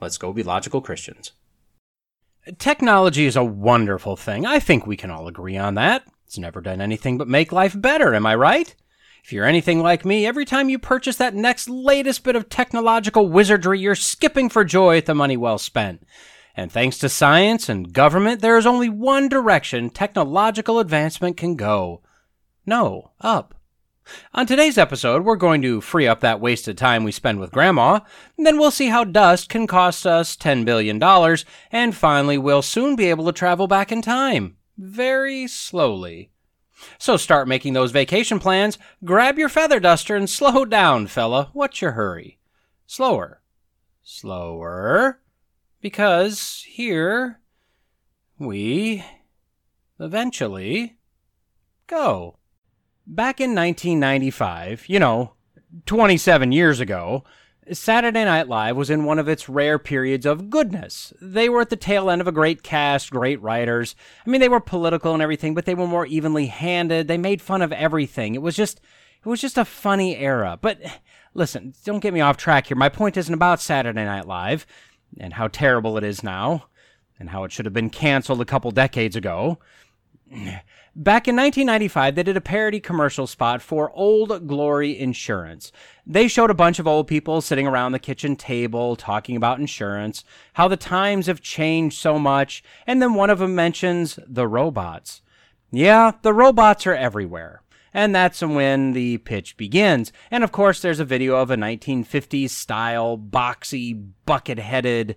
let's go be logical Christians. Technology is a wonderful thing. I think we can all agree on that. It's never done anything but make life better, am I right? If you're anything like me, every time you purchase that next latest bit of technological wizardry, you're skipping for joy at the money well spent. And thanks to science and government, there is only one direction technological advancement can go. No, up. On today's episode, we're going to free up that wasted time we spend with Grandma, then we'll see how dust can cost us $10 billion, and finally, we'll soon be able to travel back in time. Very slowly. So start making those vacation plans, grab your feather duster, and slow down, fella. What's your hurry? Slower. Slower. Because here we eventually go. Back in 1995, you know, 27 years ago, Saturday Night Live was in one of its rare periods of goodness. They were at the tail end of a great cast, great writers. I mean, they were political and everything, but they were more evenly handed. They made fun of everything. It was just it was just a funny era. But listen, don't get me off track here. My point isn't about Saturday Night Live and how terrible it is now and how it should have been canceled a couple decades ago. Back in 1995, they did a parody commercial spot for Old Glory Insurance. They showed a bunch of old people sitting around the kitchen table talking about insurance, how the times have changed so much, and then one of them mentions the robots. Yeah, the robots are everywhere. And that's when the pitch begins. And of course, there's a video of a 1950s style, boxy, bucket headed,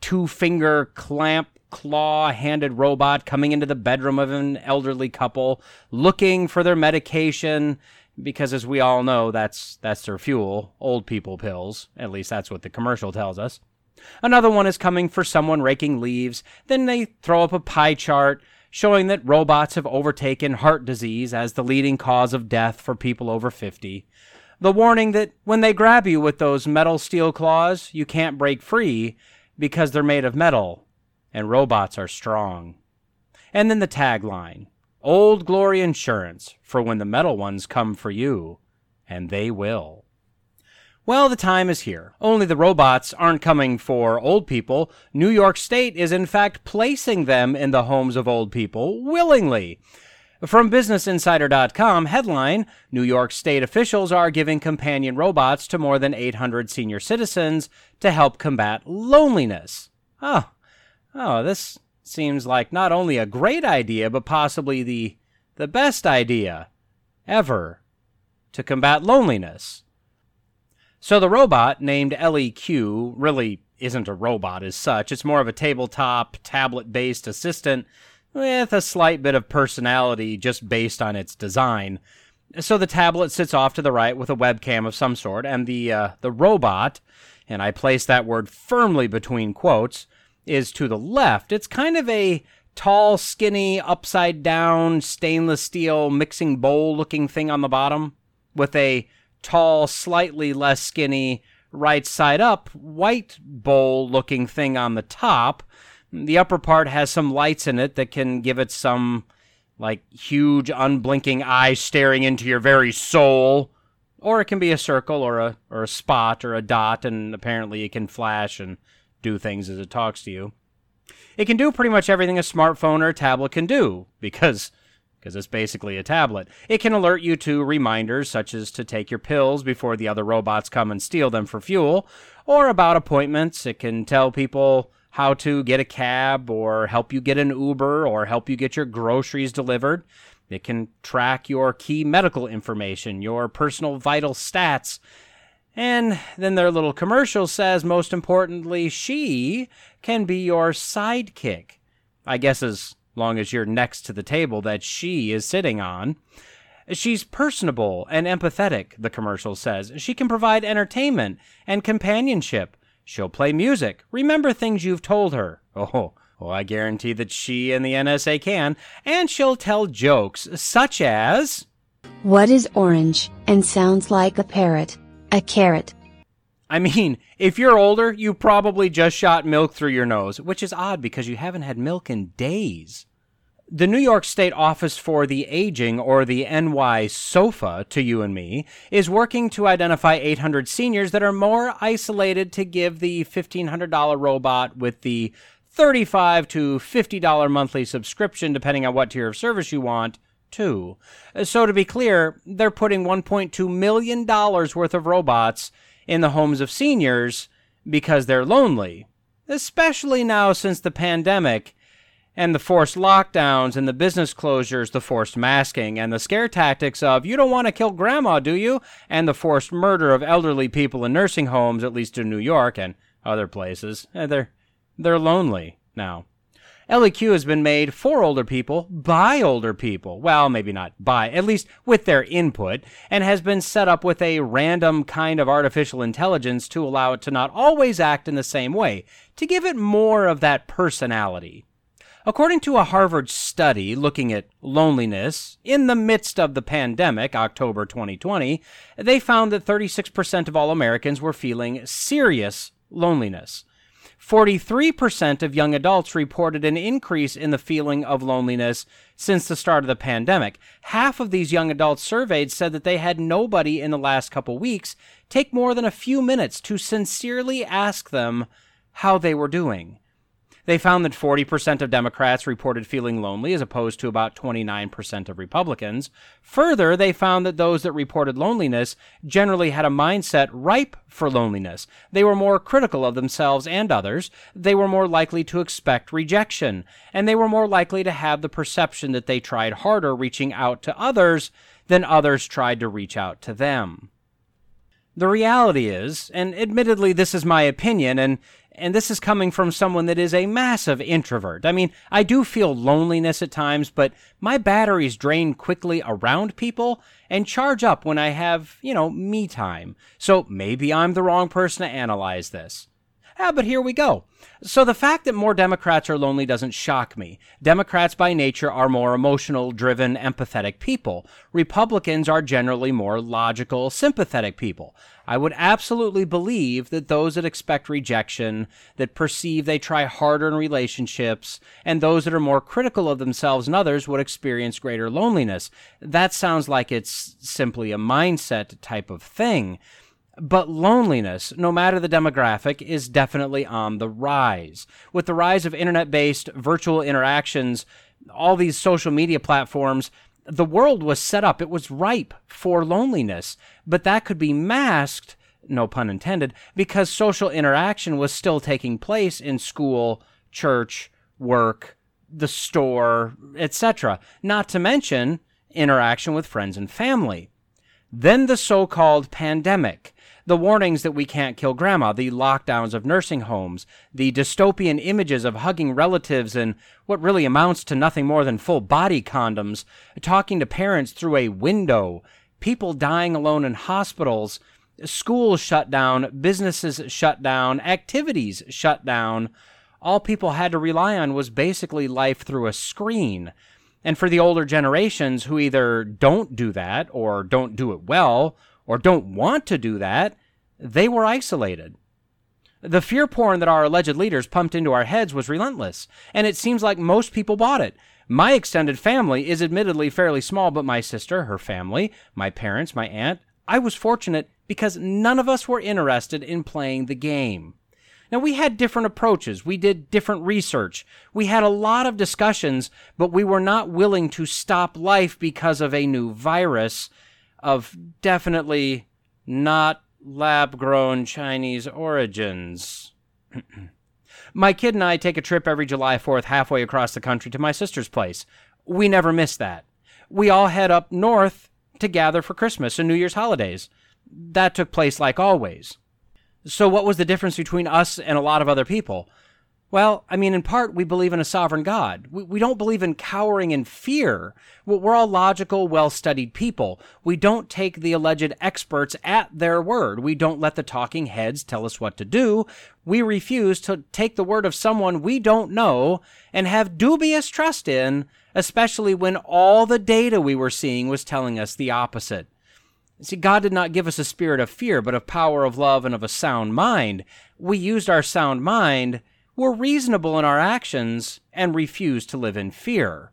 two finger clamp claw handed robot coming into the bedroom of an elderly couple looking for their medication because as we all know that's that's their fuel old people pills. At least that's what the commercial tells us. Another one is coming for someone raking leaves. Then they throw up a pie chart showing that robots have overtaken heart disease as the leading cause of death for people over 50 the warning that when they grab you with those metal steel claws you can't break free because they're made of metal and robots are strong. And then the tagline Old Glory Insurance for when the metal ones come for you, and they will. Well, the time is here. Only the robots aren't coming for old people. New York State is, in fact, placing them in the homes of old people willingly. From BusinessInsider.com, headline New York State officials are giving companion robots to more than 800 senior citizens to help combat loneliness. Oh, oh, this seems like not only a great idea, but possibly the, the best idea ever to combat loneliness. So the robot named ElliQ really isn't a robot as such. It's more of a tabletop, tablet based assistant with a slight bit of personality just based on its design. So the tablet sits off to the right with a webcam of some sort, and the uh, the robot, and I place that word firmly between quotes, is to the left. It's kind of a tall, skinny, upside down stainless steel mixing bowl looking thing on the bottom with a tall, slightly less skinny, right side up white bowl looking thing on the top. The upper part has some lights in it that can give it some like huge unblinking eyes staring into your very soul or it can be a circle or a or a spot or a dot and apparently it can flash and do things as it talks to you. It can do pretty much everything a smartphone or a tablet can do because because it's basically a tablet. It can alert you to reminders such as to take your pills before the other robots come and steal them for fuel, or about appointments. It can tell people how to get a cab, or help you get an Uber, or help you get your groceries delivered. It can track your key medical information, your personal vital stats, and then their little commercial says, most importantly, she can be your sidekick. I guess as long as you're next to the table that she is sitting on. She's personable and empathetic, the commercial says. She can provide entertainment and companionship. She'll play music, remember things you've told her. Oh, well, I guarantee that she and the NSA can. And she'll tell jokes, such as What is orange and sounds like a parrot? A carrot. I mean, if you're older, you probably just shot milk through your nose, which is odd because you haven't had milk in days. The New York State Office for the Aging, or the NY SOFA to you and me, is working to identify 800 seniors that are more isolated to give the $1,500 robot with the 35 to $50 monthly subscription, depending on what tier of service you want, to. So, to be clear, they're putting $1.2 million worth of robots in the homes of seniors because they're lonely, especially now since the pandemic and the forced lockdowns and the business closures, the forced masking, and the scare tactics of, you don't want to kill grandma, do you? And the forced murder of elderly people in nursing homes, at least in New York and other places. Eh, they're, they're lonely now. ElliQ has been made for older people by older people. Well, maybe not by, at least with their input, and has been set up with a random kind of artificial intelligence to allow it to not always act in the same way, to give it more of that personality. According to a Harvard study looking at loneliness in the midst of the pandemic, October 2020, they found that 36% of all Americans were feeling serious loneliness. 43% of young adults reported an increase in the feeling of loneliness since the start of the pandemic. Half of these young adults surveyed said that they had nobody in the last couple weeks take more than a few minutes to sincerely ask them how they were doing. They found that 40% of Democrats reported feeling lonely as opposed to about 29% of Republicans. Further, they found that those that reported loneliness generally had a mindset ripe for loneliness. They were more critical of themselves and others. They were more likely to expect rejection. And they were more likely to have the perception that they tried harder reaching out to others than others tried to reach out to them. The reality is, and admittedly this is my opinion, and and this is coming from someone that is a massive introvert. I mean, I do feel loneliness at times, but my batteries drain quickly around people and charge up when I have, you know, me time. So maybe I'm the wrong person to analyze this. Ah, but here we go. So the fact that more Democrats are lonely doesn't shock me. Democrats by nature are more emotional, driven, empathetic people. Republicans are generally more logical, sympathetic people. I would absolutely believe that those that expect rejection, that perceive they try harder in relationships, and those that are more critical of themselves and others would experience greater loneliness. That sounds like it's simply a mindset type of thing. But loneliness, no matter the demographic, is definitely on the rise. With the rise of internet based virtual interactions, all these social media platforms, the world was set up, it was ripe for loneliness. But that could be masked, no pun intended, because social interaction was still taking place in school, church, work, the store, etc. Not to mention interaction with friends and family. Then the so called pandemic the warnings that we can't kill grandma, the lockdowns of nursing homes, the dystopian images of hugging relatives in what really amounts to nothing more than full body condoms, talking to parents through a window, people dying alone in hospitals, schools shut down, businesses shut down, activities shut down. All people had to rely on was basically life through a screen. And for the older generations who either don't do that or don't do it well or don't want to do that, they were isolated. The fear porn that our alleged leaders pumped into our heads was relentless, and it seems like most people bought it. My extended family is admittedly fairly small, but my sister, her family, my parents, my aunt, I was fortunate because none of us were interested in playing the game. Now, we had different approaches. We did different research. We had a lot of discussions, but we were not willing to stop life because of a new virus of definitely not lab grown Chinese origins. my kid and I take a trip every July 4th halfway across the country to my sister's place. We never miss that. We all head up north to gather for Christmas and New Year's holidays. That took place like always. So, what was the difference between us and a lot of other people? Well, I mean, in part, we believe in a sovereign God. We, we don't believe in cowering in fear. We're all logical, well studied people. We don't take the alleged experts at their word. We don't let the talking heads tell us what to do. We refuse to take the word of someone we don't know and have dubious trust in, especially when all the data we were seeing was telling us the opposite. See, God did not give us a spirit of fear, but of power, of love, and of a sound mind. We used our sound mind we're reasonable in our actions and refuse to live in fear.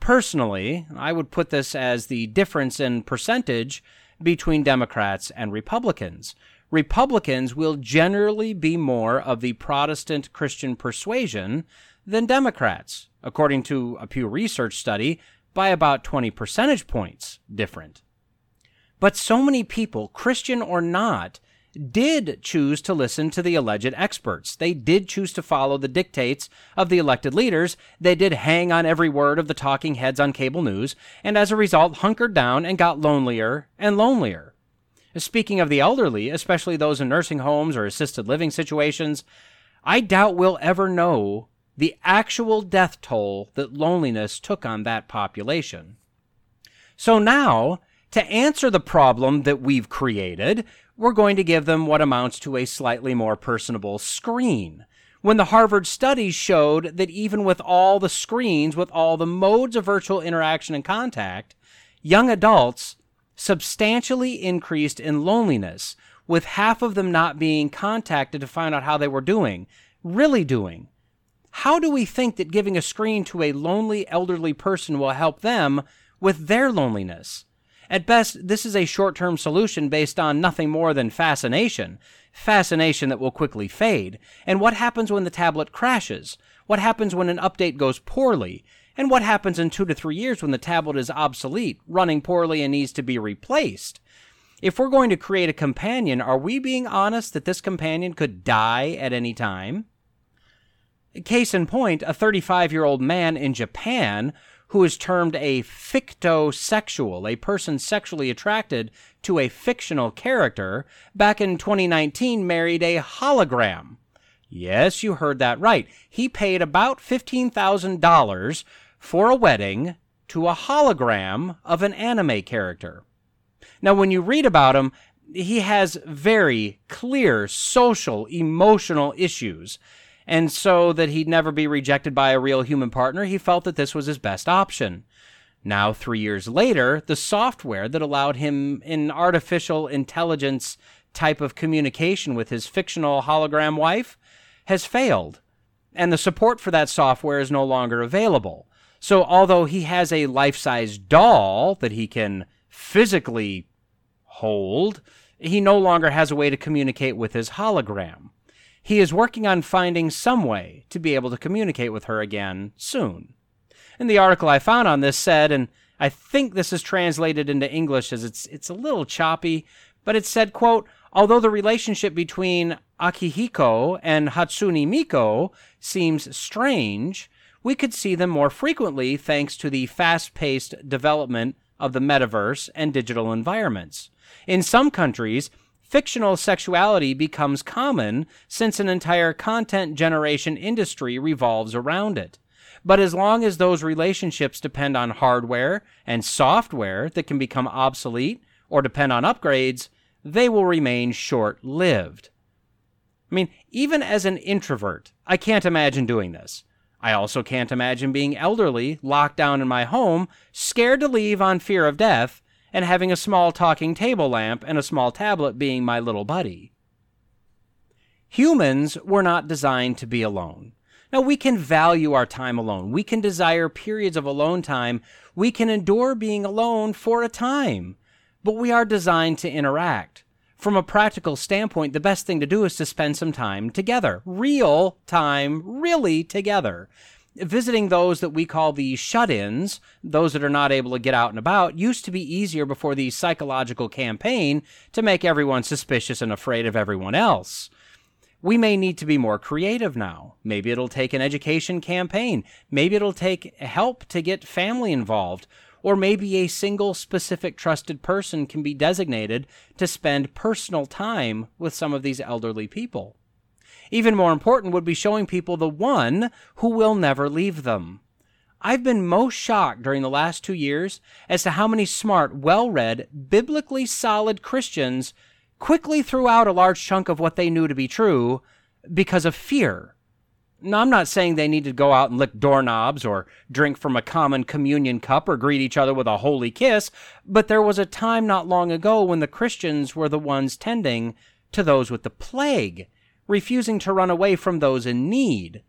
Personally, I would put this as the difference in percentage between Democrats and Republicans. Republicans will generally be more of the Protestant Christian persuasion than Democrats, according to a Pew Research study, by about 20 percentage points different. But so many people, Christian or not, did choose to listen to the alleged experts. They did choose to follow the dictates of the elected leaders. They did hang on every word of the talking heads on cable news, and as a result, hunkered down and got lonelier and lonelier. Speaking of the elderly, especially those in nursing homes or assisted living situations, I doubt we'll ever know the actual death toll that loneliness took on that population. So now, to answer the problem that we've created, we're going to give them what amounts to a slightly more personable screen. When the Harvard studies showed that even with all the screens, with all the modes of virtual interaction and contact, young adults substantially increased in loneliness, with half of them not being contacted to find out how they were doing, really doing. How do we think that giving a screen to a lonely elderly person will help them with their loneliness? At best, this is a short term solution based on nothing more than fascination. Fascination that will quickly fade. And what happens when the tablet crashes? What happens when an update goes poorly? And what happens in two to three years when the tablet is obsolete, running poorly, and needs to be replaced? If we're going to create a companion, are we being honest that this companion could die at any time? Case in point, a 35 year old man in Japan who is termed a fictosexual, a person sexually attracted to a fictional character, back in 2019 married a hologram. Yes, you heard that right. He paid about $15,000 for a wedding to a hologram of an anime character. Now, when you read about him, he has very clear social, emotional issues and so that he'd never be rejected by a real human partner, he felt that this was his best option. Now, three years later, the software that allowed him an artificial intelligence type of communication with his fictional hologram wife has failed, and the support for that software is no longer available. So, although he has a life size doll that he can physically hold, he no longer has a way to communicate with his hologram. He is working on finding some way to be able to communicate with her again soon. And the article I found on this said, and I think this is translated into English as it's it's a little choppy, but it said, quote, although the relationship between Akihiko and Hatsune Miku seems strange, we could see them more frequently thanks to the fast-paced development of the metaverse and digital environments. In some countries, fictional sexuality becomes common since an entire content generation industry revolves around it. But as long as those relationships depend on hardware and software that can become obsolete or depend on upgrades, they will remain short lived. I mean, even as an introvert, I can't imagine doing this. I also can't imagine being elderly, locked down in my home, scared to leave on fear of death, and having a small talking table lamp and a small tablet being my little buddy. Humans were not designed to be alone. Now, we can value our time alone. We can desire periods of alone time. We can endure being alone for a time. But we are designed to interact. From a practical standpoint, the best thing to do is to spend some time together. Real time, really together visiting those that we call the shut ins, those that are not able to get out and about, used to be easier before the psychological campaign to make everyone suspicious and afraid of everyone else. We may need to be more creative now. Maybe it'll take an education campaign. Maybe it'll take help to get family involved. Or maybe a single specific trusted person can be designated to spend personal time with some of these elderly people. Even more important would be showing people the one who will never leave them. I've been most shocked during the last two years as to how many smart, well read, biblically solid Christians quickly threw out a large chunk of what they knew to be true because of fear. Now, I'm not saying they need to go out and lick doorknobs or drink from a common communion cup or greet each other with a holy kiss, but there was a time not long ago when the Christians were the ones tending to those with the plague, refusing to run away from those in need.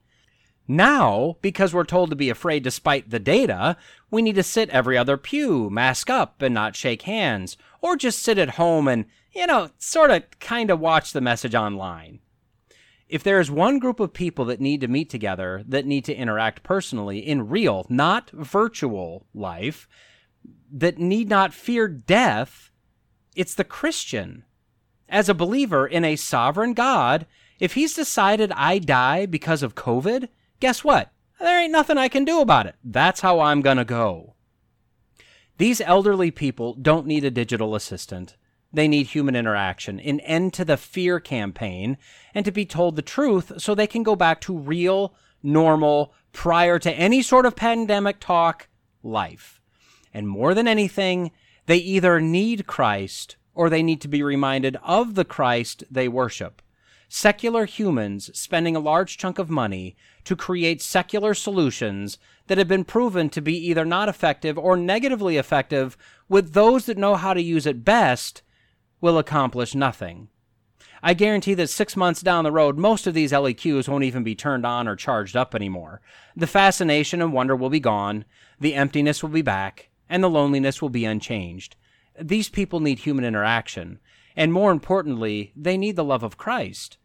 Now, because we're told to be afraid despite the data, we need to sit every other pew, mask up, and not shake hands, or just sit at home and, you know, sort of kind of watch the message online. If there is one group of people that need to meet together, that need to interact personally in real, not virtual life, that need not fear death, it's the Christian. As a believer in a sovereign God, if he's decided I die because of COVID, guess what? There ain't nothing I can do about it. That's how I'm going to go. These elderly people don't need a digital assistant. They need human interaction, an end to the fear campaign, and to be told the truth so they can go back to real, normal, prior to any sort of pandemic talk life. And more than anything, they either need Christ or they need to be reminded of the Christ they worship. Secular humans spending a large chunk of money to create secular solutions that have been proven to be either not effective or negatively effective with those that know how to use it best will accomplish nothing. I guarantee that six months down the road, most of these ElliQs won't even be turned on or charged up anymore. The fascination and wonder will be gone, the emptiness will be back, and the loneliness will be unchanged. These people need human interaction, and more importantly, they need the love of Christ.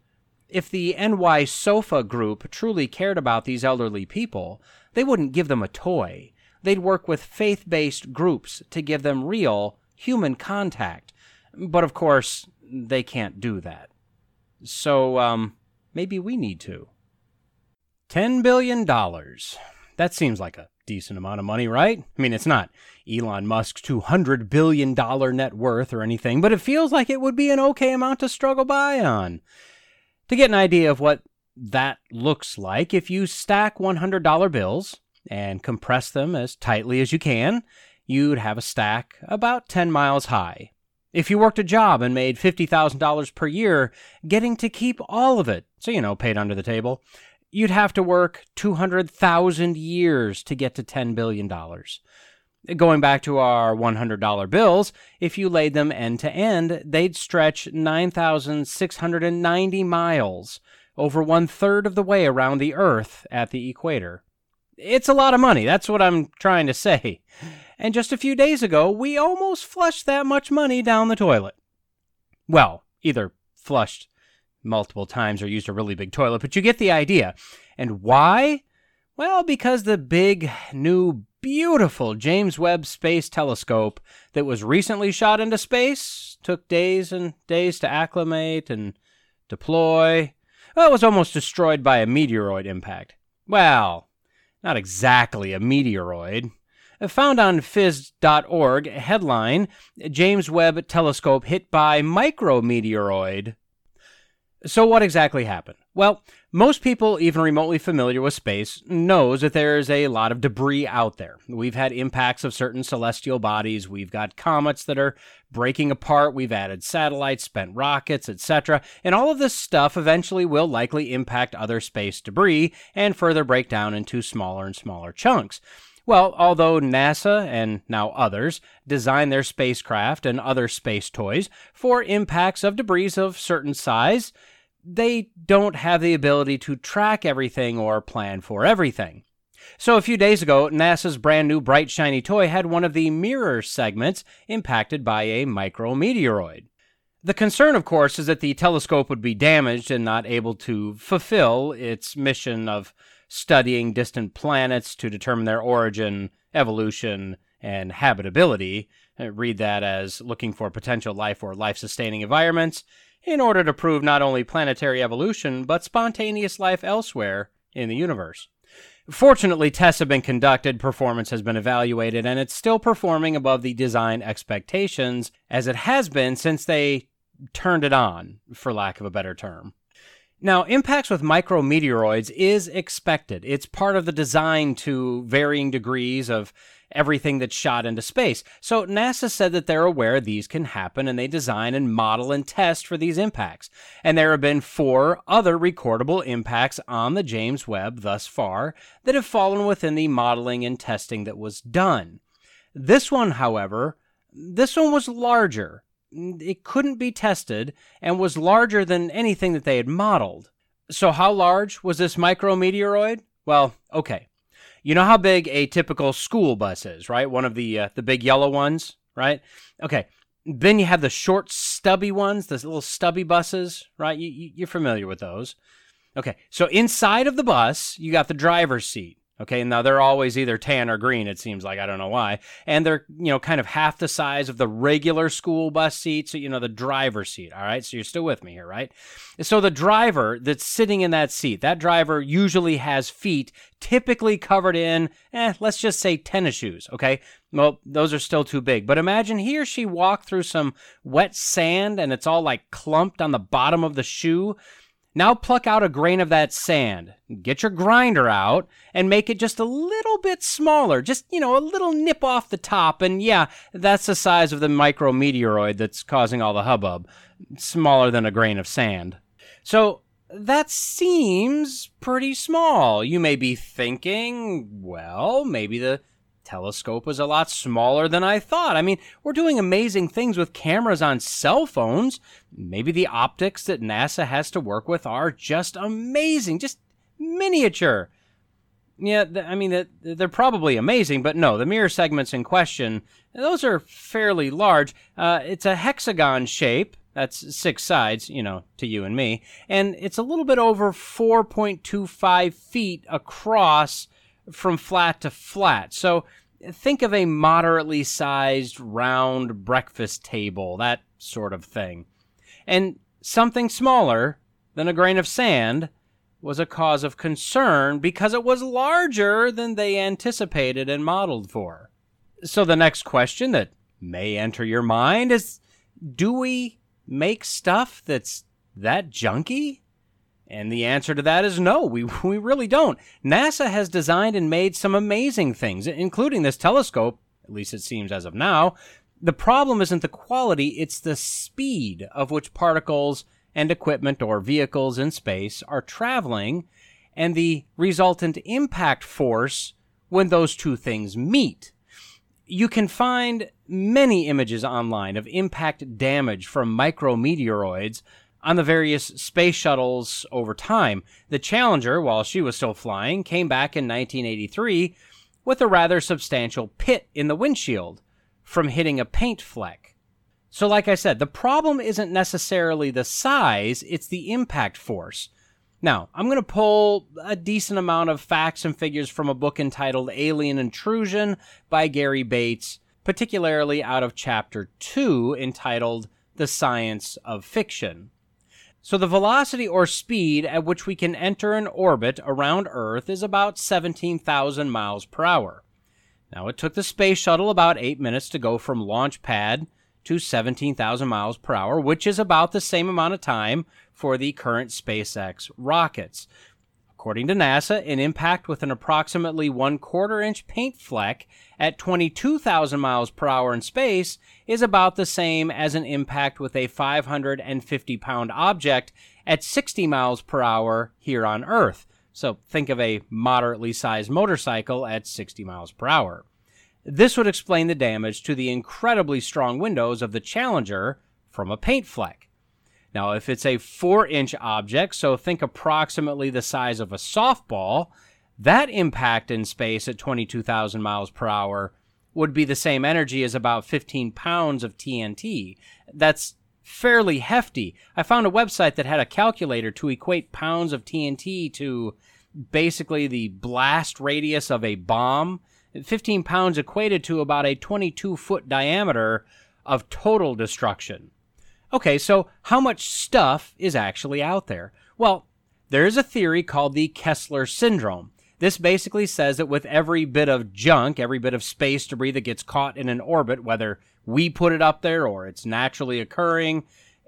If the NY Sofa group truly cared about these elderly people, they wouldn't give them a toy. They'd work with faith based groups to give them real human contact. But of course, they can't do that. So, um, maybe we need to. $10 billion. That seems like a decent amount of money, right? I mean, it's not Elon Musk's $200 billion net worth or anything, but it feels like it would be an okay amount to struggle by on. To get an idea of what that looks like, if you stack $100 bills and compress them as tightly as you can, you'd have a stack about 10 miles high. If you worked a job and made $50,000 per year, getting to keep all of it, so you know, paid under the table, you'd have to work 200,000 years to get to $10 billion. Going back to our $100 bills, if you laid them end to end, they'd stretch 9,690 miles, over one third of the way around the Earth at the equator. It's a lot of money, that's what I'm trying to say. And just a few days ago, we almost flushed that much money down the toilet. Well, either flushed multiple times or used a really big toilet, but you get the idea. And why? Well, because the big, new, beautiful James Webb Space Telescope that was recently shot into space took days and days to acclimate and deploy. Well, it was almost destroyed by a meteoroid impact. Well, not exactly a meteoroid. Found on phys.org, headline James Webb Telescope hit by micrometeoroid. So, what exactly happened? Well, most people, even remotely familiar with space, knows that there is a lot of debris out there. We've had impacts of certain celestial bodies. We've got comets that are breaking apart. We've added satellites, spent rockets, etc. And all of this stuff eventually will likely impact other space debris and further break down into smaller and smaller chunks. Well, although NASA and now others design their spacecraft and other space toys for impacts of debris of certain size, they don't have the ability to track everything or plan for everything. So, a few days ago, NASA's brand new bright shiny toy had one of the mirror segments impacted by a micrometeoroid. The concern, of course, is that the telescope would be damaged and not able to fulfill its mission of studying distant planets to determine their origin, evolution, and habitability. Uh, read that as looking for potential life or life sustaining environments in order to prove not only planetary evolution, but spontaneous life elsewhere in the universe. Fortunately, tests have been conducted, performance has been evaluated, and it's still performing above the design expectations as it has been since they turned it on, for lack of a better term. Now, impacts with micrometeoroids is expected. It's part of the design to varying degrees of everything that's shot into space. So NASA said that they're aware these can happen and they design and model and test for these impacts. And there have been four other recordable impacts on the James Webb thus far that have fallen within the modeling and testing that was done. This one, however, this one was larger. It couldn't be tested and was larger than anything that they had modeled. So, how large was this micrometeoroid? Well, okay. You know how big a typical school bus is, right? One of the uh, the big yellow ones, right? Okay. Then you have the short, stubby ones, the little stubby buses, right? You, you're familiar with those. Okay. So inside of the bus, you got the driver's seat. Okay, now they're always either tan or green, it seems like. I don't know why. And they're, you know, kind of half the size of the regular school bus seat. So, you know, the driver's seat. All right. So you're still with me here, right? So the driver that's sitting in that seat, that driver usually has feet typically covered in, eh, let's just say tennis shoes. Okay. Well, those are still too big. But imagine he or she walked through some wet sand and it's all like clumped on the bottom of the shoe. Now pluck out a grain of that sand, get your grinder out, and make it just a little bit smaller. Just, you know, a little nip off the top. And yeah, that's the size of the micrometeoroid that's causing all the hubbub. Smaller than a grain of sand. So that seems pretty small. You may be thinking, well, maybe the telescope was a lot smaller than I thought. I mean, we're doing amazing things with cameras on cell phones. Maybe the optics that NASA has to work with are just amazing, just miniature. Yeah, I mean, they're probably amazing, but no, the mirror segments in question, those are fairly large. Uh, it's a hexagon shape. That's six sides, you know, to you and me. And it's a little bit over 4.25 feet across from flat to flat. So think of a moderately sized round breakfast table, that sort of thing. And something smaller than a grain of sand was a cause of concern because it was larger than they anticipated and modeled for. So the next question that may enter your mind is do we make stuff that's that junky? And the answer to that is no, we, we really don't. NASA has designed and made some amazing things, including this telescope, at least it seems as of now. The problem isn't the quality, it's the speed of which particles and equipment or vehicles in space are traveling and the resultant impact force when those two things meet. You can find many images online of impact damage from micrometeoroids on the various space shuttles over time. The Challenger, while she was still flying, came back in 1983 with a rather substantial pit in the windshield from hitting a paint fleck. So, like I said, the problem isn't necessarily the size, it's the impact force. Now, I'm going to pull a decent amount of facts and figures from a book entitled Alien Intrusion by Gary Bates, particularly out of chapter 2 entitled The Science of Fiction. So the velocity or speed at which we can enter an orbit around Earth is about 17,000 miles per hour. Now, it took the space shuttle about eight minutes to go from launch pad to 17,000 miles per hour, which is about the same amount of time for the current SpaceX rockets. According to NASA, an impact with an approximately one quarter inch paint fleck at 22,000 miles per hour in space is about the same as an impact with a 550 pound object at 60 miles per hour here on Earth. So think of a moderately sized motorcycle at 60 miles per hour. This would explain the damage to the incredibly strong windows of the Challenger from a paint fleck. Now, if it's a four inch object, so think approximately the size of a softball, that impact in space at 22,000 miles per hour would be the same energy as about 15 pounds of TNT. That's fairly hefty. I found a website that had a calculator to equate pounds of TNT to basically the blast radius of a bomb. 15 pounds equated to about a 22 foot diameter of total destruction. Okay, so how much stuff is actually out there? Well, there is a theory called the Kessler syndrome. This basically says that with every bit of junk, every bit of space debris that gets caught in an orbit, whether we put it up there or it's naturally occurring,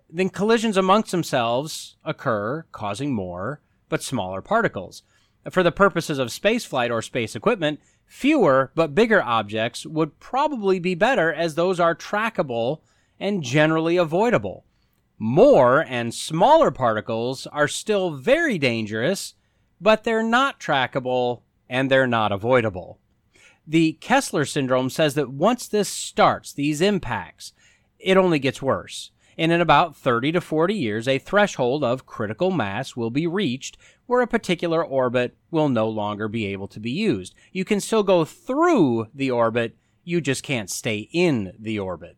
then collisions amongst themselves occur, causing more but smaller particles. For the purposes of spaceflight or space equipment, fewer but bigger objects would probably be better as those are trackable and generally avoidable. More and smaller particles are still very dangerous, but they're not trackable and they're not avoidable. The Kessler syndrome says that once this starts, these impacts, it only gets worse. And in about 30 to 40 years, a threshold of critical mass will be reached where a particular orbit will no longer be able to be used. You can still go through the orbit, you just can't stay in the orbit.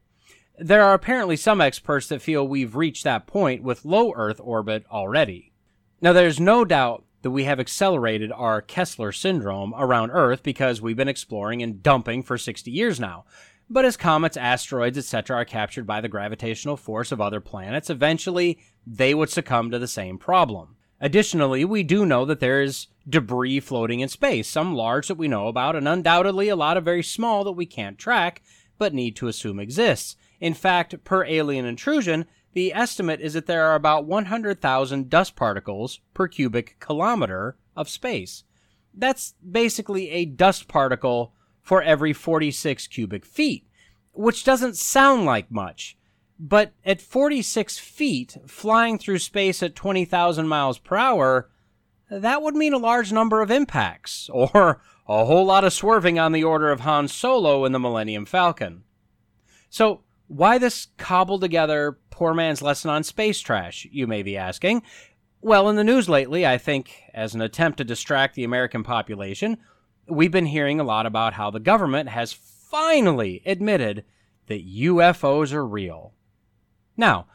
There are apparently some experts that feel we've reached that point with low Earth orbit already. Now, there's no doubt that we have accelerated our Kessler syndrome around Earth because we've been exploring and dumping for 60 years now. But as comets, asteroids, etc., are captured by the gravitational force of other planets, eventually they would succumb to the same problem. Additionally, we do know that there is debris floating in space, some large that we know about, and undoubtedly a lot of very small that we can't track, but need to assume exists. In fact, per alien intrusion, the estimate is that there are about 100,000 dust particles per cubic kilometer of space. That's basically a dust particle for every 46 cubic feet, which doesn't sound like much. But at 46 feet, flying through space at 20,000 miles per hour, that would mean a large number of impacts, or a whole lot of swerving on the order of Han Solo in the Millennium Falcon. So, why this cobbled together poor man's lesson on space trash, you may be asking? Well, in the news lately, I think, as an attempt to distract the American population, we've been hearing a lot about how the government has finally admitted that UFOs are real. Now,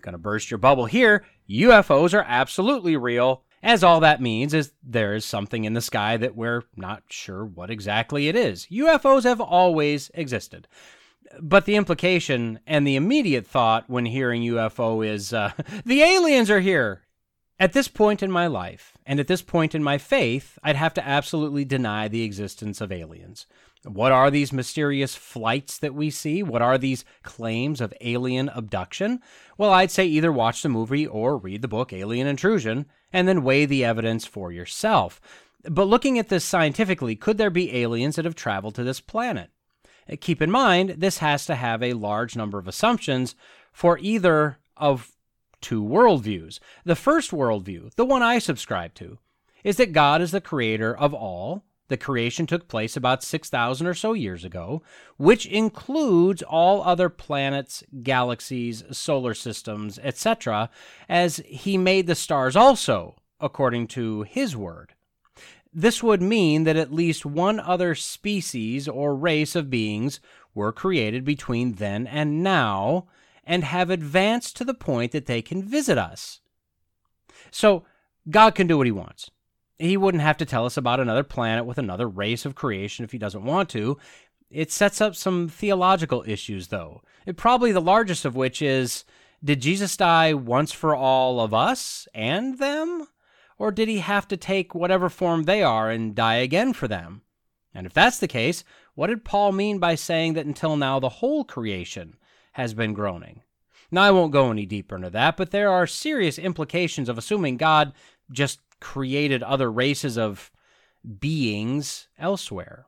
gonna burst your bubble here, UFOs are absolutely real, as all that means is there is something in the sky that we're not sure what exactly it is. UFOs have always existed but the implication and the immediate thought when hearing UFO is uh, the aliens are here. At this point in my life, and at this point in my faith, I'd have to absolutely deny the existence of aliens. What are these mysterious flights that we see? What are these claims of alien abduction? Well, I'd say either watch the movie or read the book Alien Intrusion and then weigh the evidence for yourself. But looking at this scientifically, could there be aliens that have traveled to this planet? Uh, keep in mind, this has to have a large number of assumptions for either of two worldviews. The first worldview, the one I subscribe to, is that God is the creator of all. The creation took place about 6,000 or so years ago, which includes all other planets, galaxies, solar systems, etc., as he made the stars also, according to his word. This would mean that at least one other species or race of beings were created between then and now and have advanced to the point that they can visit us. So, God can do what he wants. He wouldn't have to tell us about another planet with another race of creation if he doesn't want to. It sets up some theological issues, though. It, probably the largest of which is Did Jesus die once for all of us and them? Or did he have to take whatever form they are and die again for them? And if that's the case, what did Paul mean by saying that until now the whole creation has been groaning? Now, I won't go any deeper into that, but there are serious implications of assuming God just created other races of beings elsewhere.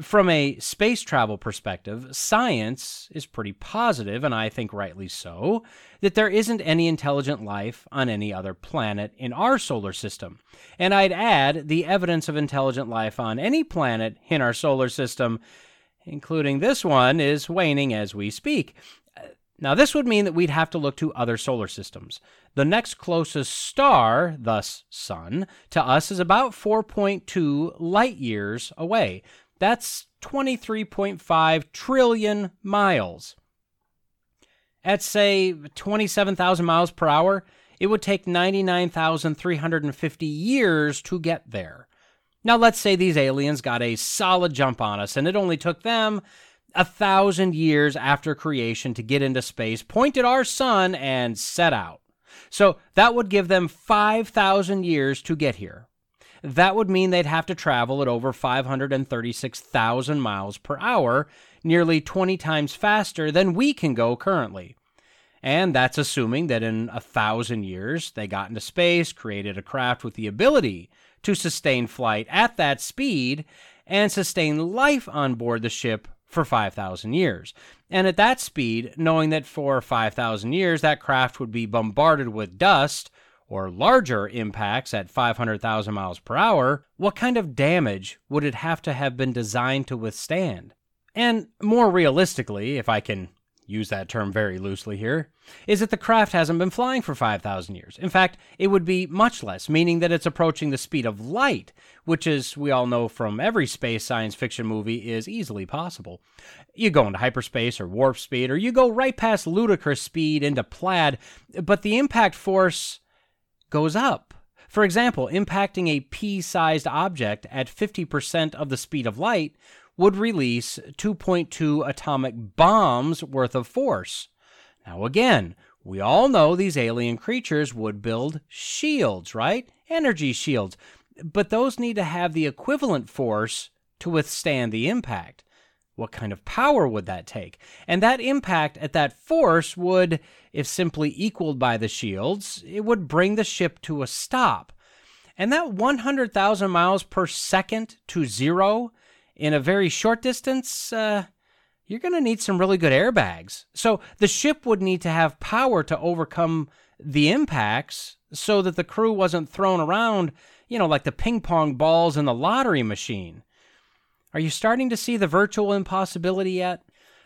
From a space travel perspective, science is pretty positive, and I think rightly so, that there isn't any intelligent life on any other planet in our solar system. And I'd add the evidence of intelligent life on any planet in our solar system, including this one, is waning as we speak. Now, this would mean that we'd have to look to other solar systems. The next closest star, thus Sun, to us is about 4.2 light years away. That's 23.5 trillion miles. At, say, 27,000 miles per hour, it would take 99,350 years to get there. Now, let's say these aliens got a solid jump on us, and it only took them a thousand years after creation to get into space, point at our sun, and set out. So that would give them 5,000 years to get here. That would mean they'd have to travel at over 536,000 miles per hour, nearly 20 times faster than we can go currently. And that's assuming that in a thousand years they got into space, created a craft with the ability to sustain flight at that speed, and sustain life on board the ship for 5,000 years. And at that speed, knowing that for 5,000 years that craft would be bombarded with dust or larger impacts at 500,000 miles per hour, what kind of damage would it have to have been designed to withstand? And more realistically, if I can use that term very loosely here, is that the craft hasn't been flying for 5,000 years. In fact, it would be much less, meaning that it's approaching the speed of light, which, as we all know from every space science fiction movie, is easily possible. You go into hyperspace or warp speed, or you go right past ludicrous speed into plaid, but the impact force goes up. For example, impacting a pea sized object at 50% of the speed of light would release 2.2 atomic bombs worth of force. Now, again, we all know these alien creatures would build shields, right? Energy shields. But those need to have the equivalent force to withstand the impact. What kind of power would that take? And that impact at that force would, if simply equaled by the shields, it would bring the ship to a stop. And that 100,000 miles per second to zero in a very short distance, uh, you're going to need some really good airbags. So the ship would need to have power to overcome the impacts so that the crew wasn't thrown around, you know, like the ping pong balls in the lottery machine. Are you starting to see the virtual impossibility yet?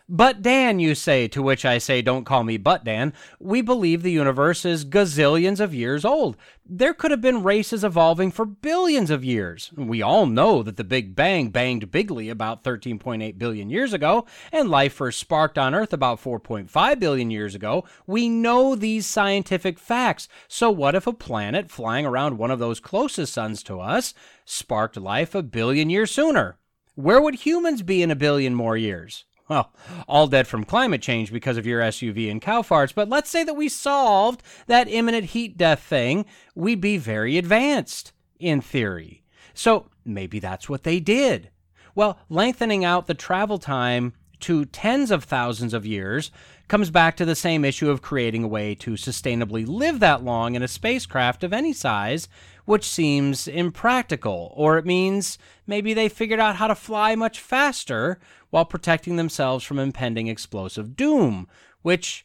But Dan, you say, to which I say, don't call me But Dan. We believe the universe is gazillions of years old. There could have been races evolving for billions of years. We all know that the Big Bang banged bigly about 13.8 billion years ago, and life first sparked on Earth about 4.5 billion years ago. We know these scientific facts. So, what if a planet flying around one of those closest suns to us sparked life a billion years sooner? Where would humans be in a billion more years? well, all dead from climate change because of your SUV and cow farts, but let's say that we solved that imminent heat death thing, we'd be very advanced in theory. So maybe that's what they did. Well, lengthening out the travel time to tens of thousands of years comes back to the same issue of creating a way to sustainably live that long in a spacecraft of any size, which seems impractical. Or it means maybe they figured out how to fly much faster while protecting themselves from impending explosive doom, which,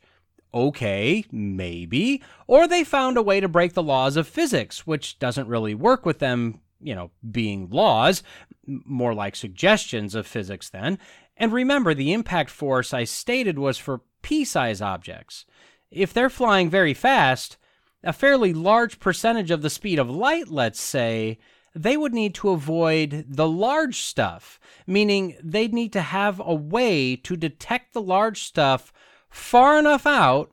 okay, maybe. Or they found a way to break the laws of physics, which doesn't really work with them, you know, being laws, more like suggestions of physics then. And remember, the impact force I stated was for pea size objects. If they're flying very fast, a fairly large percentage of the speed of light, let's say, they would need to avoid the large stuff, meaning they'd need to have a way to detect the large stuff far enough out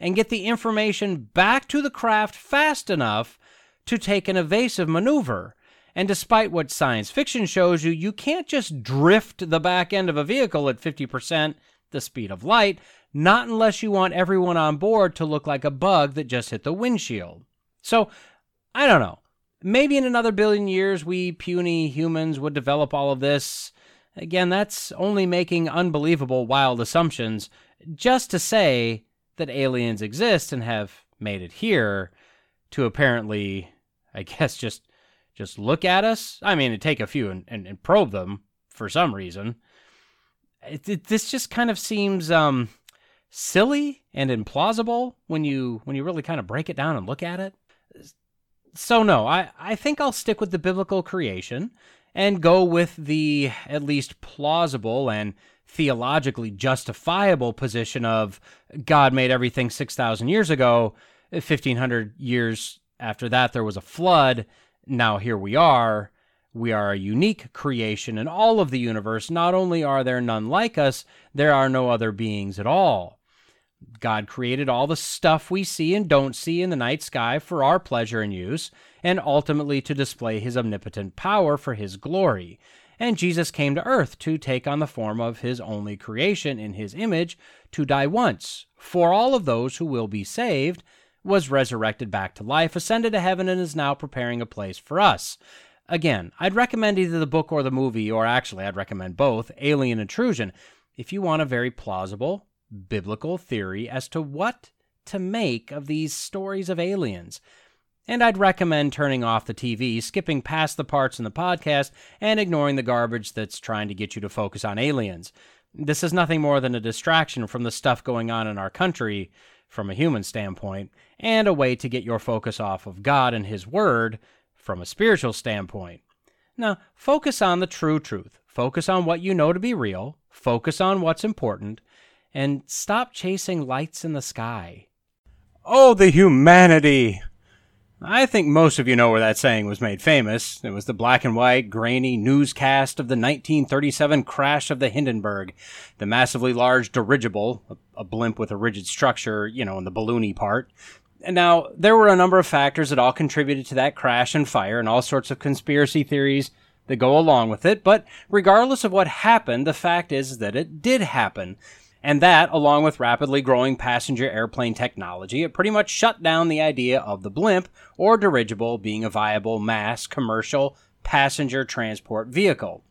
and get the information back to the craft fast enough to take an evasive maneuver. And despite what science fiction shows you, you can't just drift the back end of a vehicle at 50% the speed of light, not unless you want everyone on board to look like a bug that just hit the windshield. So, I don't know. Maybe in another billion years, we puny humans would develop all of this. Again, that's only making unbelievable, wild assumptions just to say that aliens exist and have made it here to apparently, I guess, just just look at us. I mean, take a few and, and, and probe them for some reason. It, it, this just kind of seems um, silly and implausible when you when you really kind of break it down and look at it so no, I, I think I'll stick with the biblical creation and go with the at least plausible and theologically justifiable position of God made everything 6,000 years ago. 1,500 years after that, there was a flood. Now here we are. We are a unique creation in all of the universe. Not only are there none like us, there are no other beings at all. God created all the stuff we see and don't see in the night sky for our pleasure and use, and ultimately to display his omnipotent power for his glory. And Jesus came to earth to take on the form of his only creation in his image, to die once for all of those who will be saved, was resurrected back to life, ascended to heaven, and is now preparing a place for us. Again, I'd recommend either the book or the movie, or actually, I'd recommend both Alien Intrusion, if you want a very plausible, biblical theory as to what to make of these stories of aliens. And I'd recommend turning off the TV, skipping past the parts in the podcast, and ignoring the garbage that's trying to get you to focus on aliens. This is nothing more than a distraction from the stuff going on in our country from a human standpoint, and a way to get your focus off of God and His Word from a spiritual standpoint. Now, focus on the true truth. Focus on what you know to be real. Focus on what's important. And stop chasing lights in the sky. Oh, the humanity! I think most of you know where that saying was made famous. It was the black and white, grainy newscast of the 1937 crash of the Hindenburg, the massively large dirigible, a blimp with a rigid structure, you know, in the balloony part. And now, there were a number of factors that all contributed to that crash and fire, and all sorts of conspiracy theories that go along with it, but regardless of what happened, the fact is that it did happen. And that, along with rapidly growing passenger airplane technology, it pretty much shut down the idea of the blimp or dirigible being a viable mass commercial passenger transport vehicle.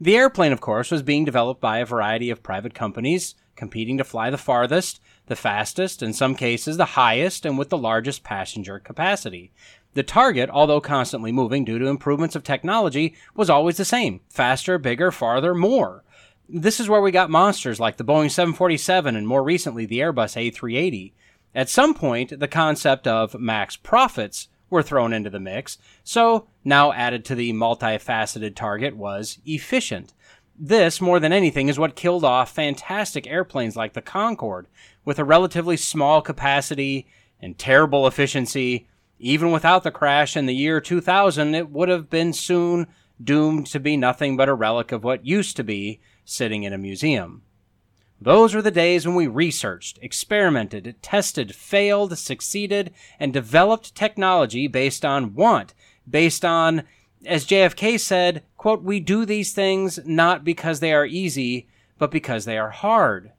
The airplane, of course, was being developed by a variety of private companies competing to fly the farthest, the fastest, in some cases the highest, and with the largest passenger capacity. The target, although constantly moving due to improvements of technology, was always the same faster, bigger, farther, more. This is where we got monsters like the Boeing 747 and more recently the Airbus A380. At some point, the concept of max profits were thrown into the mix, so now added to the multifaceted target was efficient. This, more than anything, is what killed off fantastic airplanes like the Concorde, with a relatively small capacity and terrible efficiency. Even without the crash in the year 2000, it would have been soon doomed to be nothing but a relic of what used to be sitting in a museum. Those were the days when we researched, experimented, tested, failed, succeeded, and developed technology based on want, based on, as JFK said, quote, we do these things not because they are easy, but because they are hard.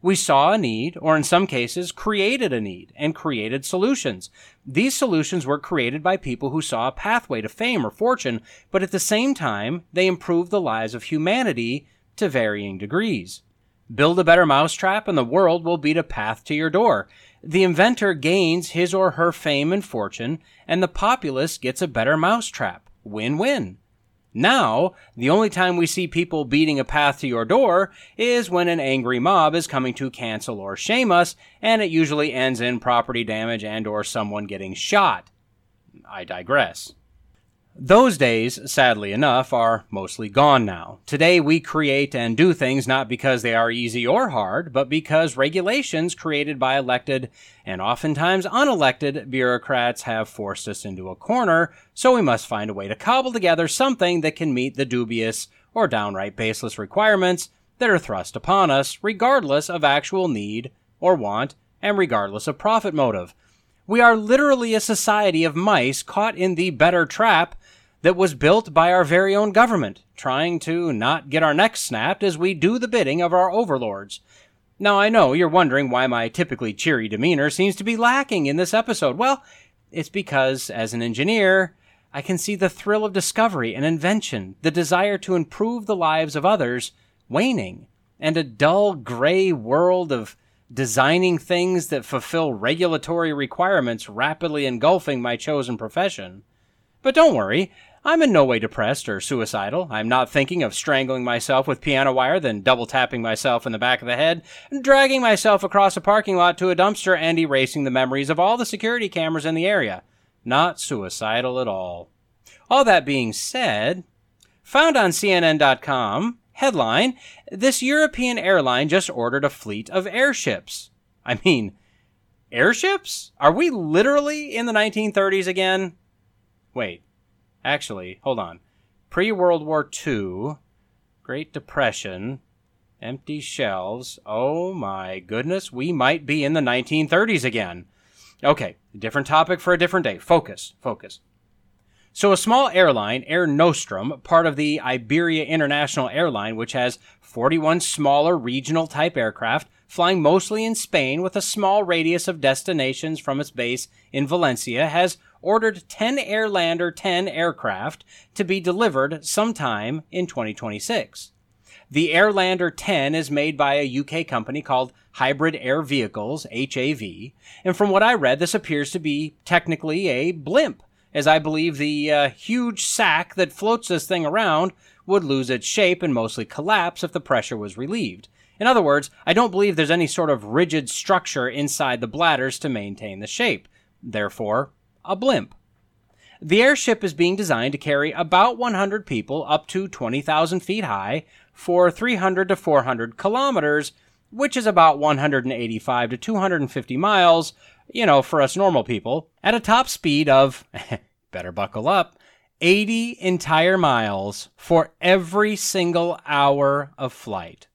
We saw a need, or in some cases, created a need and created solutions. These solutions were created by people who saw a pathway to fame or fortune, but at the same time, they improved the lives of humanity to varying degrees. Build a better mousetrap and the world will beat a path to your door. The inventor gains his or her fame and fortune, and the populace gets a better mousetrap. Win win. Now, the only time we see people beating a path to your door is when an angry mob is coming to cancel or shame us, and it usually ends in property damage and or someone getting shot. I digress. Those days, sadly enough, are mostly gone now. Today we create and do things not because they are easy or hard, but because regulations created by elected and oftentimes unelected bureaucrats have forced us into a corner, so we must find a way to cobble together something that can meet the dubious or downright baseless requirements that are thrust upon us, regardless of actual need or want, and regardless of profit motive. We are literally a society of mice caught in the better trap that was built by our very own government, trying to not get our necks snapped as we do the bidding of our overlords. Now, I know you're wondering why my typically cheery demeanor seems to be lacking in this episode. Well, it's because, as an engineer, I can see the thrill of discovery and invention, the desire to improve the lives of others, waning, and a dull, gray world of designing things that fulfill regulatory requirements rapidly engulfing my chosen profession. But don't worry, I'm in no way depressed or suicidal. I'm not thinking of strangling myself with piano wire, then double tapping myself in the back of the head, and dragging myself across a parking lot to a dumpster, and erasing the memories of all the security cameras in the area. Not suicidal at all. All that being said, found on CNN.com, headline This European airline just ordered a fleet of airships. I mean, airships? Are we literally in the 1930s again? Wait. Actually, hold on. Pre World War II, Great Depression, empty shelves. Oh my goodness, we might be in the 1930s again. Okay, different topic for a different day. Focus, focus. So, a small airline, Air Nostrum, part of the Iberia International Airline, which has 41 smaller regional type aircraft, flying mostly in Spain with a small radius of destinations from its base in Valencia, has ordered 10 Airlander 10 aircraft to be delivered sometime in 2026. The Airlander 10 is made by a UK company called Hybrid Air Vehicles, HAV, and from what I read, this appears to be technically a blimp, as I believe the uh, huge sack that floats this thing around would lose its shape and mostly collapse if the pressure was relieved. In other words, I don't believe there's any sort of rigid structure inside the bladders to maintain the shape. Therefore, a blimp. The airship is being designed to carry about 100 people up to 20,000 feet high for 300 to 400 kilometers, which is about 185 to 250 miles, you know, for us normal people, at a top speed of, better buckle up, 80 entire miles for every single hour of flight.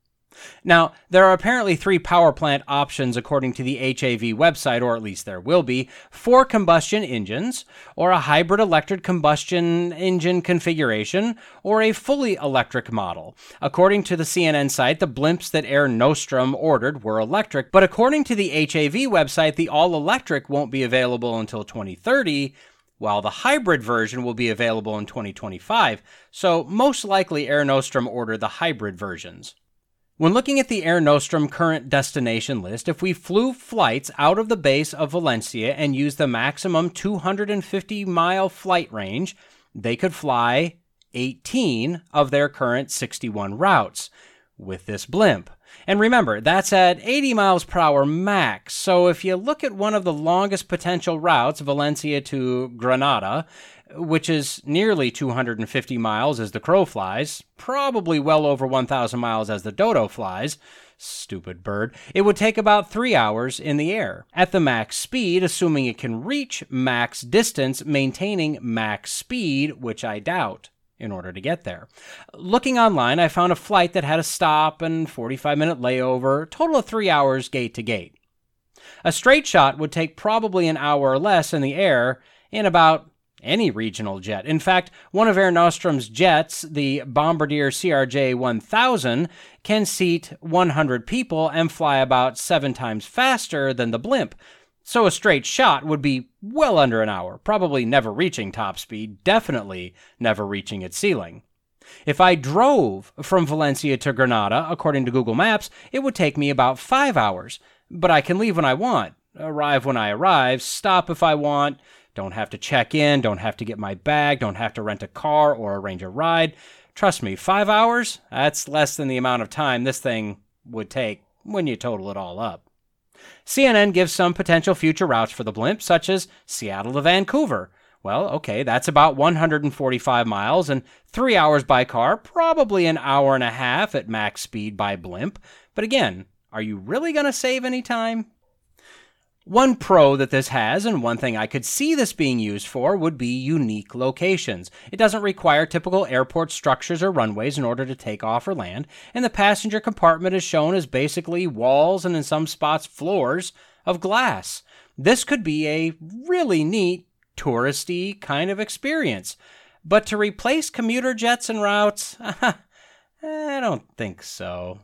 Now, there are apparently three power plant options according to the HAV website, or at least there will be four combustion engines, or a hybrid electric combustion engine configuration, or a fully electric model. According to the CNN site, the blimps that Air Nostrum ordered were electric, but according to the HAV website, the all electric won't be available until 2030 while the hybrid version will be available in 2025, so most likely Air Nostrum ordered the hybrid versions. When looking at the Air Nostrum current destination list, if we flew flights out of the base of Valencia and used the maximum 250 mile flight range, they could fly 18 of their current 61 routes with this blimp. And remember, that's at 80 miles per hour max. So if you look at one of the longest potential routes, Valencia to Granada, which is nearly 250 miles as the crow flies, probably well over 1,000 miles as the dodo flies. Stupid bird. It would take about three hours in the air. At the max speed, assuming it can reach max distance, maintaining max speed, which I doubt in order to get there. Looking online, I found a flight that had a stop and 45 minute layover, total of three hours gate to gate. A straight shot would take probably an hour or less in the air in about any regional jet. In fact, one of Air Nostrum's jets, the Bombardier CRJ 1000, can seat 100 people and fly about seven times faster than the blimp. So a straight shot would be well under an hour, probably never reaching top speed, definitely never reaching its ceiling. If I drove from Valencia to Granada, according to Google Maps, it would take me about five hours. But I can leave when I want, arrive when I arrive, stop if I want, don't have to check in, don't have to get my bag, don't have to rent a car or arrange a ride. Trust me, five hours? That's less than the amount of time this thing would take when you total it all up. CNN gives some potential future routes for the blimp, such as Seattle to Vancouver. Well, okay, that's about 145 miles and three hours by car, probably an hour and a half at max speed by blimp. But again, are you really going to save any time? One pro that this has, and one thing I could see this being used for, would be unique locations. It doesn't require typical airport structures or runways in order to take off or land, and the passenger compartment is shown as basically walls and in some spots floors of glass. This could be a really neat, touristy kind of experience. But to replace commuter jets and routes, I don't think so.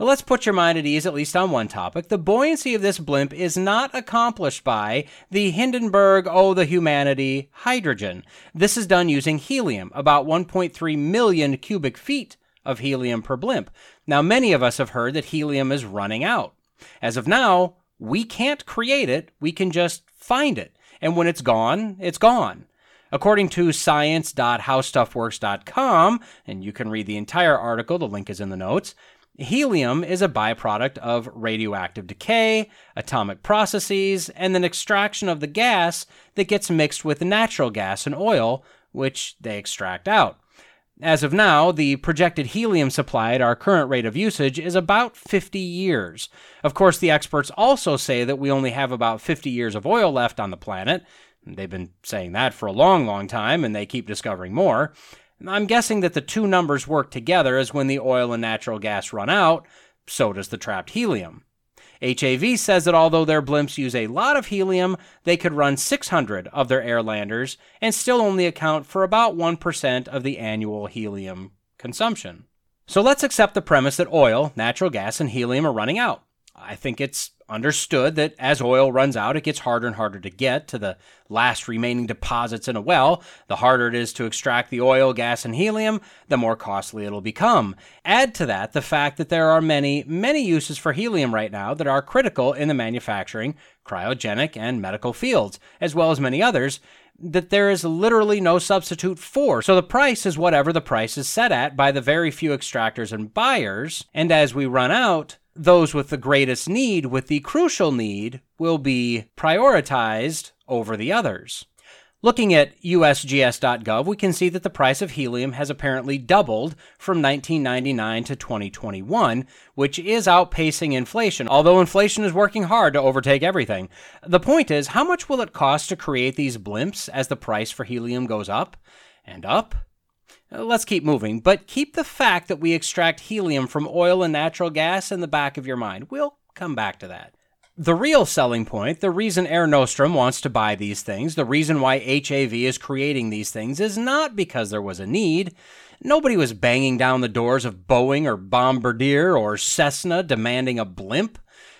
Let's put your mind at ease, at least on one topic. The buoyancy of this blimp is not accomplished by the Hindenburg, oh, the humanity, hydrogen. This is done using helium, about 1.3 million cubic feet of helium per blimp. Now, many of us have heard that helium is running out. As of now, we can't create it, we can just find it. And when it's gone, it's gone. According to science.howstuffworks.com, and you can read the entire article, the link is in the notes, Helium is a byproduct of radioactive decay, atomic processes, and then extraction of the gas that gets mixed with natural gas and oil, which they extract out. As of now, the projected helium supply at our current rate of usage is about 50 years. Of course, the experts also say that we only have about 50 years of oil left on the planet. They've been saying that for a long, long time, and they keep discovering more. I'm guessing that the two numbers work together as when the oil and natural gas run out, so does the trapped helium. HAV says that although their blimps use a lot of helium, they could run 600 of their airlanders and still only account for about 1% of the annual helium consumption. So let's accept the premise that oil, natural gas, and helium are running out. I think it's understood that as oil runs out, it gets harder and harder to get to the last remaining deposits in a well. The harder it is to extract the oil, gas, and helium, the more costly it'll become. Add to that the fact that there are many, many uses for helium right now that are critical in the manufacturing, cryogenic, and medical fields, as well as many others that there is literally no substitute for. So the price is whatever the price is set at by the very few extractors and buyers. And as we run out, those with the greatest need, with the crucial need, will be prioritized over the others. Looking at usgs.gov, we can see that the price of helium has apparently doubled from 1999 to 2021, which is outpacing inflation, although inflation is working hard to overtake everything. The point is, how much will it cost to create these blimps as the price for helium goes up and up Uh, let's keep moving, but keep the fact that we extract helium from oil and natural gas in the back of your mind. We'll come back to that. The real selling point, the reason Air Nostrum wants to buy these things, the reason why HAV is creating these things is not because there was a need. Nobody was banging down the doors of Boeing or Bombardier or Cessna demanding a blimp.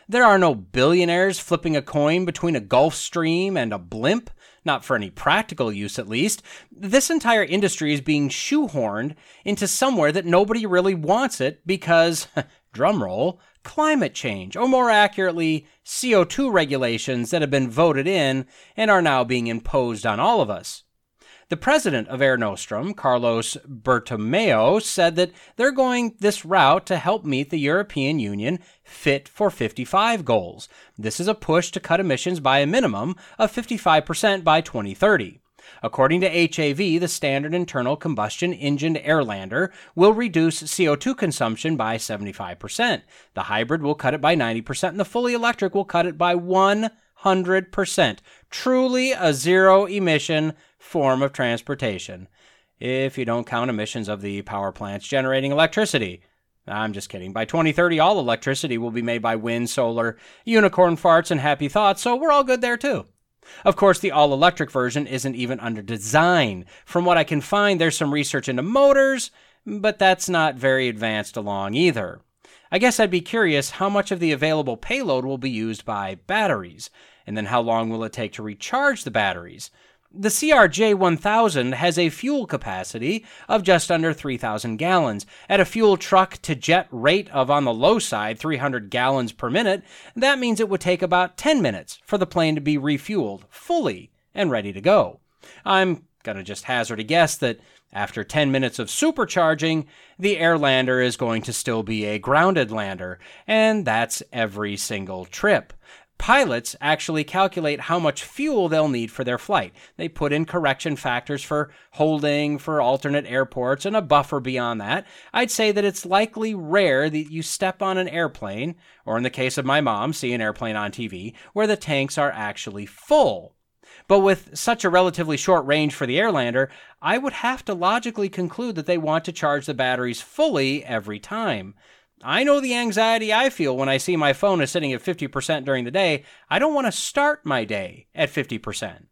There are no billionaires flipping a coin between a Gulfstream and a blimp not for any practical use at least, this entire industry is being shoehorned into somewhere that nobody really wants it because, drumroll, climate change, or more accurately, CO2 regulations that have been voted in and are now being imposed on all of us. The president of Air Nostrum, Carlos Bertomeu, said that they're going this route to help meet the European Union Fit for 55 goals. This is a push to cut emissions by a minimum of 55% by 2030. According to HAV, the standard internal combustion engined Airlander will reduce CO2 consumption by 75%. The hybrid will cut it by 90%, and the fully electric will cut it by 100%. Truly a zero emission form of transportation, if you don't count emissions of the power plants generating electricity. I'm just kidding. By 2030, all electricity will be made by wind, solar, unicorn farts, and happy thoughts, so we're all good there too. Of course, the all electric version isn't even under design. From what I can find, there's some research into motors, but that's not very advanced along either. I guess I'd be curious how much of the available payload will be used by batteries, and then how long will it take to recharge the batteries? The CRJ 1000 has a fuel capacity of just under 3,000 gallons. At a fuel truck to jet rate of on the low side 300 gallons per minute, that means it would take about 10 minutes for the plane to be refueled fully and ready to go. I'm going to just hazard a guess that after 10 minutes of supercharging, the Airlander is going to still be a grounded lander, and that's every single trip. Pilots actually calculate how much fuel they'll need for their flight. They put in correction factors for holding, for alternate airports, and a buffer beyond that. I'd say that it's likely rare that you step on an airplane, or in the case of my mom, see an airplane on TV, where the tanks are actually full. But with such a relatively short range for the Airlander, I would have to logically conclude that they want to charge the batteries fully every time. I know the anxiety I feel when I see my phone is sitting at 50% during the day. I don't want to start my day at 50%.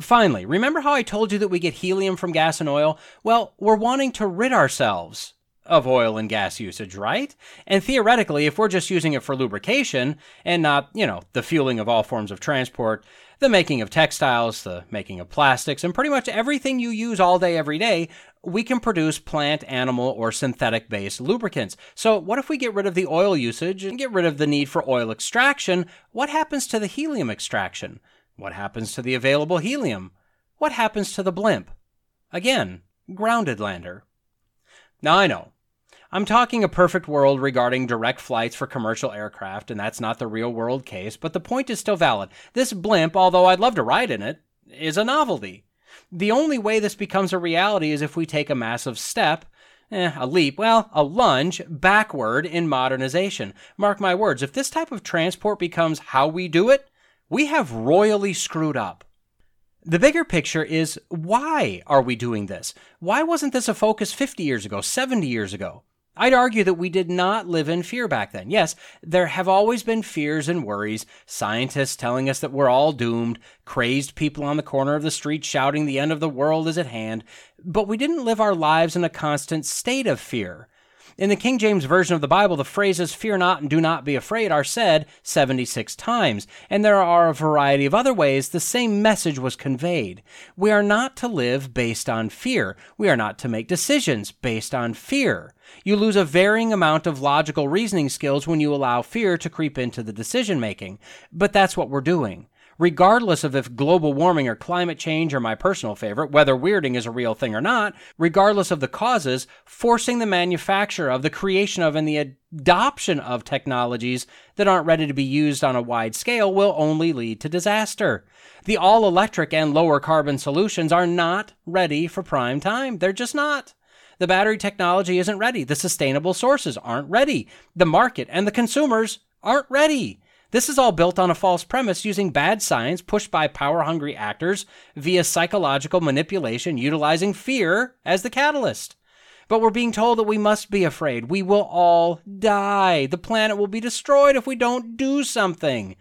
Finally, remember how I told you that we get helium from gas and oil? Well, we're wanting to rid ourselves of oil and gas usage, right? And theoretically, if we're just using it for lubrication and not, you know, the fueling of all forms of transport, the making of textiles, the making of plastics, and pretty much everything you use all day, every day, we can produce plant, animal, or synthetic based lubricants. So, what if we get rid of the oil usage and get rid of the need for oil extraction? What happens to the helium extraction? What happens to the available helium? What happens to the blimp? Again, grounded lander. Now, I know I'm talking a perfect world regarding direct flights for commercial aircraft, and that's not the real world case, but the point is still valid. This blimp, although I'd love to ride in it, is a novelty. The only way this becomes a reality is if we take a massive step, eh, a leap, well, a lunge backward in modernization. Mark my words, if this type of transport becomes how we do it, we have royally screwed up. The bigger picture is why are we doing this? Why wasn't this a focus 50 years ago, 70 years ago? I'd argue that we did not live in fear back then. Yes, there have always been fears and worries, scientists telling us that we're all doomed, crazed people on the corner of the street shouting the end of the world is at hand, but we didn't live our lives in a constant state of fear. In the King James Version of the Bible, the phrases fear not and do not be afraid are said 76 times, and there are a variety of other ways the same message was conveyed. We are not to live based on fear. We are not to make decisions based on fear. You lose a varying amount of logical reasoning skills when you allow fear to creep into the decision making. But that's what we're doing regardless of if global warming or climate change are my personal favorite, weather weirding is a real thing or not, regardless of the causes, forcing the manufacture of, the creation of, and the adoption of technologies that aren't ready to be used on a wide scale will only lead to disaster. The all electric and lower carbon solutions are not ready for prime time. They're just not. The battery technology isn't ready. The sustainable sources aren't ready. The market and the consumers aren't ready. This is all built on a false premise using bad science pushed by power hungry actors via psychological manipulation utilizing fear as the catalyst. But we're being told that we must be afraid. We will all die. The planet will be destroyed if we don't do something.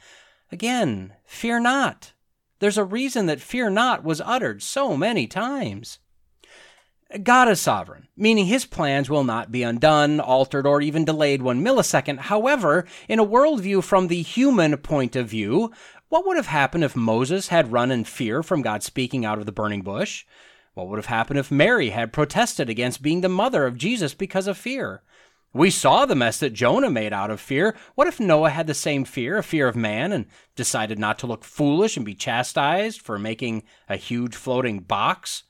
Again, fear not. There's a reason that fear not was uttered so many times. God is sovereign, meaning his plans will not be undone, altered, or even delayed one millisecond. However, in a worldview from the human point of view, what would have happened if Moses had run in fear from God speaking out of the burning bush? What would have happened if Mary had protested against being the mother of Jesus because of fear? We saw the mess that Jonah made out of fear. What if Noah had the same fear, a fear of man, and decided not to look foolish and be chastised for making a huge floating box?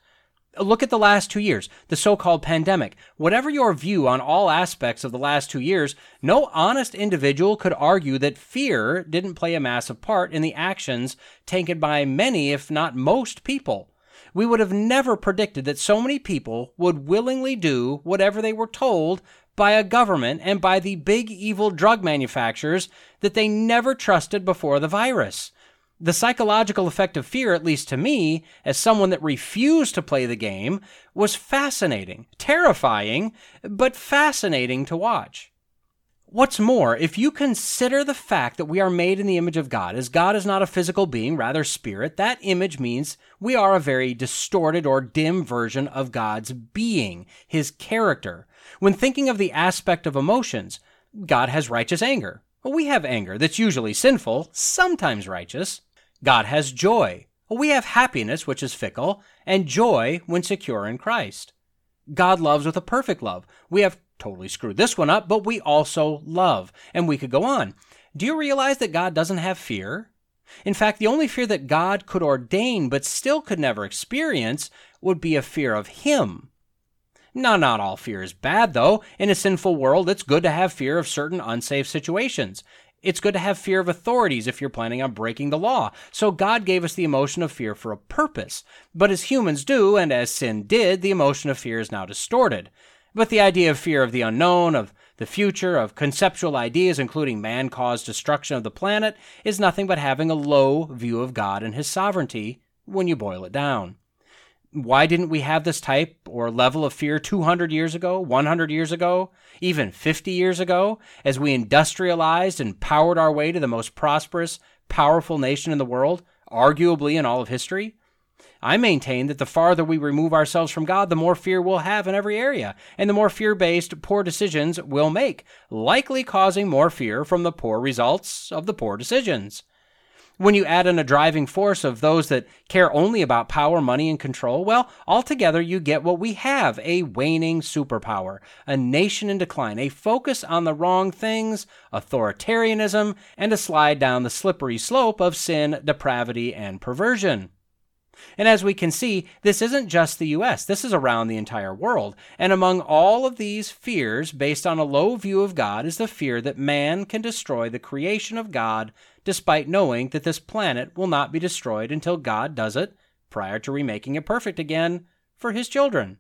Look at the last two years, the so called pandemic. Whatever your view on all aspects of the last two years, no honest individual could argue that fear didn't play a massive part in the actions taken by many, if not most, people. We would have never predicted that so many people would willingly do whatever they were told by a government and by the big evil drug manufacturers that they never trusted before the virus. The psychological effect of fear, at least to me, as someone that refused to play the game, was fascinating, terrifying, but fascinating to watch. What's more, if you consider the fact that we are made in the image of God, as God is not a physical being, rather spirit, that image means we are a very distorted or dim version of God's being, his character. When thinking of the aspect of emotions, God has righteous anger. We have anger that's usually sinful, sometimes righteous. God has joy. We have happiness, which is fickle, and joy when secure in Christ. God loves with a perfect love. We have totally screwed this one up, but we also love. And we could go on. Do you realize that God doesn't have fear? In fact, the only fear that God could ordain but still could never experience would be a fear of Him. Now, not all fear is bad, though. In a sinful world, it's good to have fear of certain unsafe situations. It's good to have fear of authorities if you're planning on breaking the law. So God gave us the emotion of fear for a purpose. But as humans do, and as sin did, the emotion of fear is now distorted. But the idea of fear of the unknown, of the future, of conceptual ideas, including man caused destruction of the planet, is nothing but having a low view of God and his sovereignty when you boil it down why didn't we have this type or level of fear 200 years ago, 100 years ago, even 50 years ago, as we industrialized and powered our way to the most prosperous, powerful nation in the world, arguably in all of history? I maintain that the farther we remove ourselves from God, the more fear we'll have in every area, and the more fear based poor decisions we'll make, likely causing more fear from the poor results of the poor decisions. When you add in a driving force of those that care only about power, money, and control, well, altogether you get what we have a waning superpower, a nation in decline, a focus on the wrong things, authoritarianism, and a slide down the slippery slope of sin, depravity, and perversion. And as we can see, this isn't just the US, this is around the entire world. And among all of these fears, based on a low view of God, is the fear that man can destroy the creation of God despite knowing that this planet will not be destroyed until God does it prior to remaking it perfect again for his children.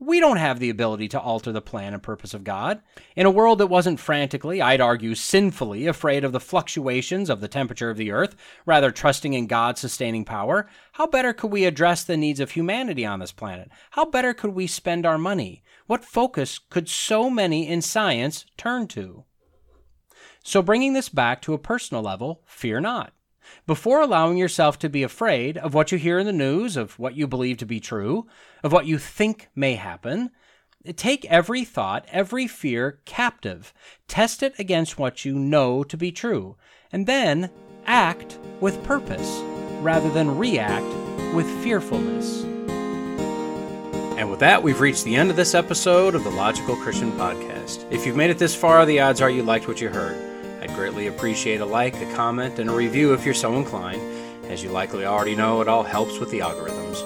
We don't have the ability to alter the plan and purpose of God. In a world that wasn't frantically, I'd argue sinfully, afraid of the fluctuations of the temperature of the earth, rather trusting in God's sustaining power, how better could we address the needs of humanity on this planet? How better could we spend our money? What focus could so many in science turn to? So, bringing this back to a personal level, fear not. Before allowing yourself to be afraid of what you hear in the news, of what you believe to be true, of what you think may happen, Take every thought, every fear captive, test it against what you know to be true, and then act with purpose rather than react with fearfulness. And with that, we've reached the end of this episode of the Logical Christian Podcast. If you've made it this far, the odds are you liked what you heard. Greatly appreciate a like, a comment, and a review if you're so inclined. As you likely already know, it all helps with the algorithms.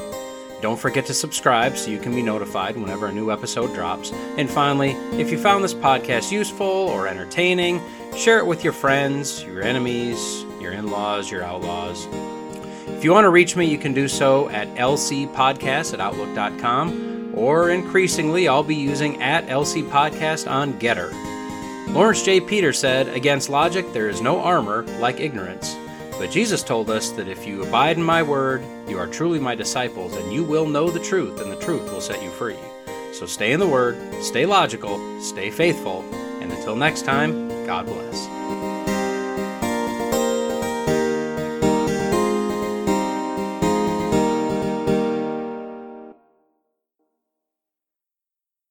Don't forget to subscribe so you can be notified whenever a new episode drops. And finally, if you found this podcast useful or entertaining, share it with your friends, your enemies, your in laws, your outlaws. If you want to reach me, you can do so at lcpodcast at outlook.com, or increasingly, I'll be using at lcpodcast on Gettr. Lawrence J. Peter said, Against logic, there is no armor like ignorance. But Jesus told us that if you abide in my word, you are truly my disciples, and you will know the truth, and the truth will set you free. So stay in the word, stay logical, stay faithful, and until next time, God bless.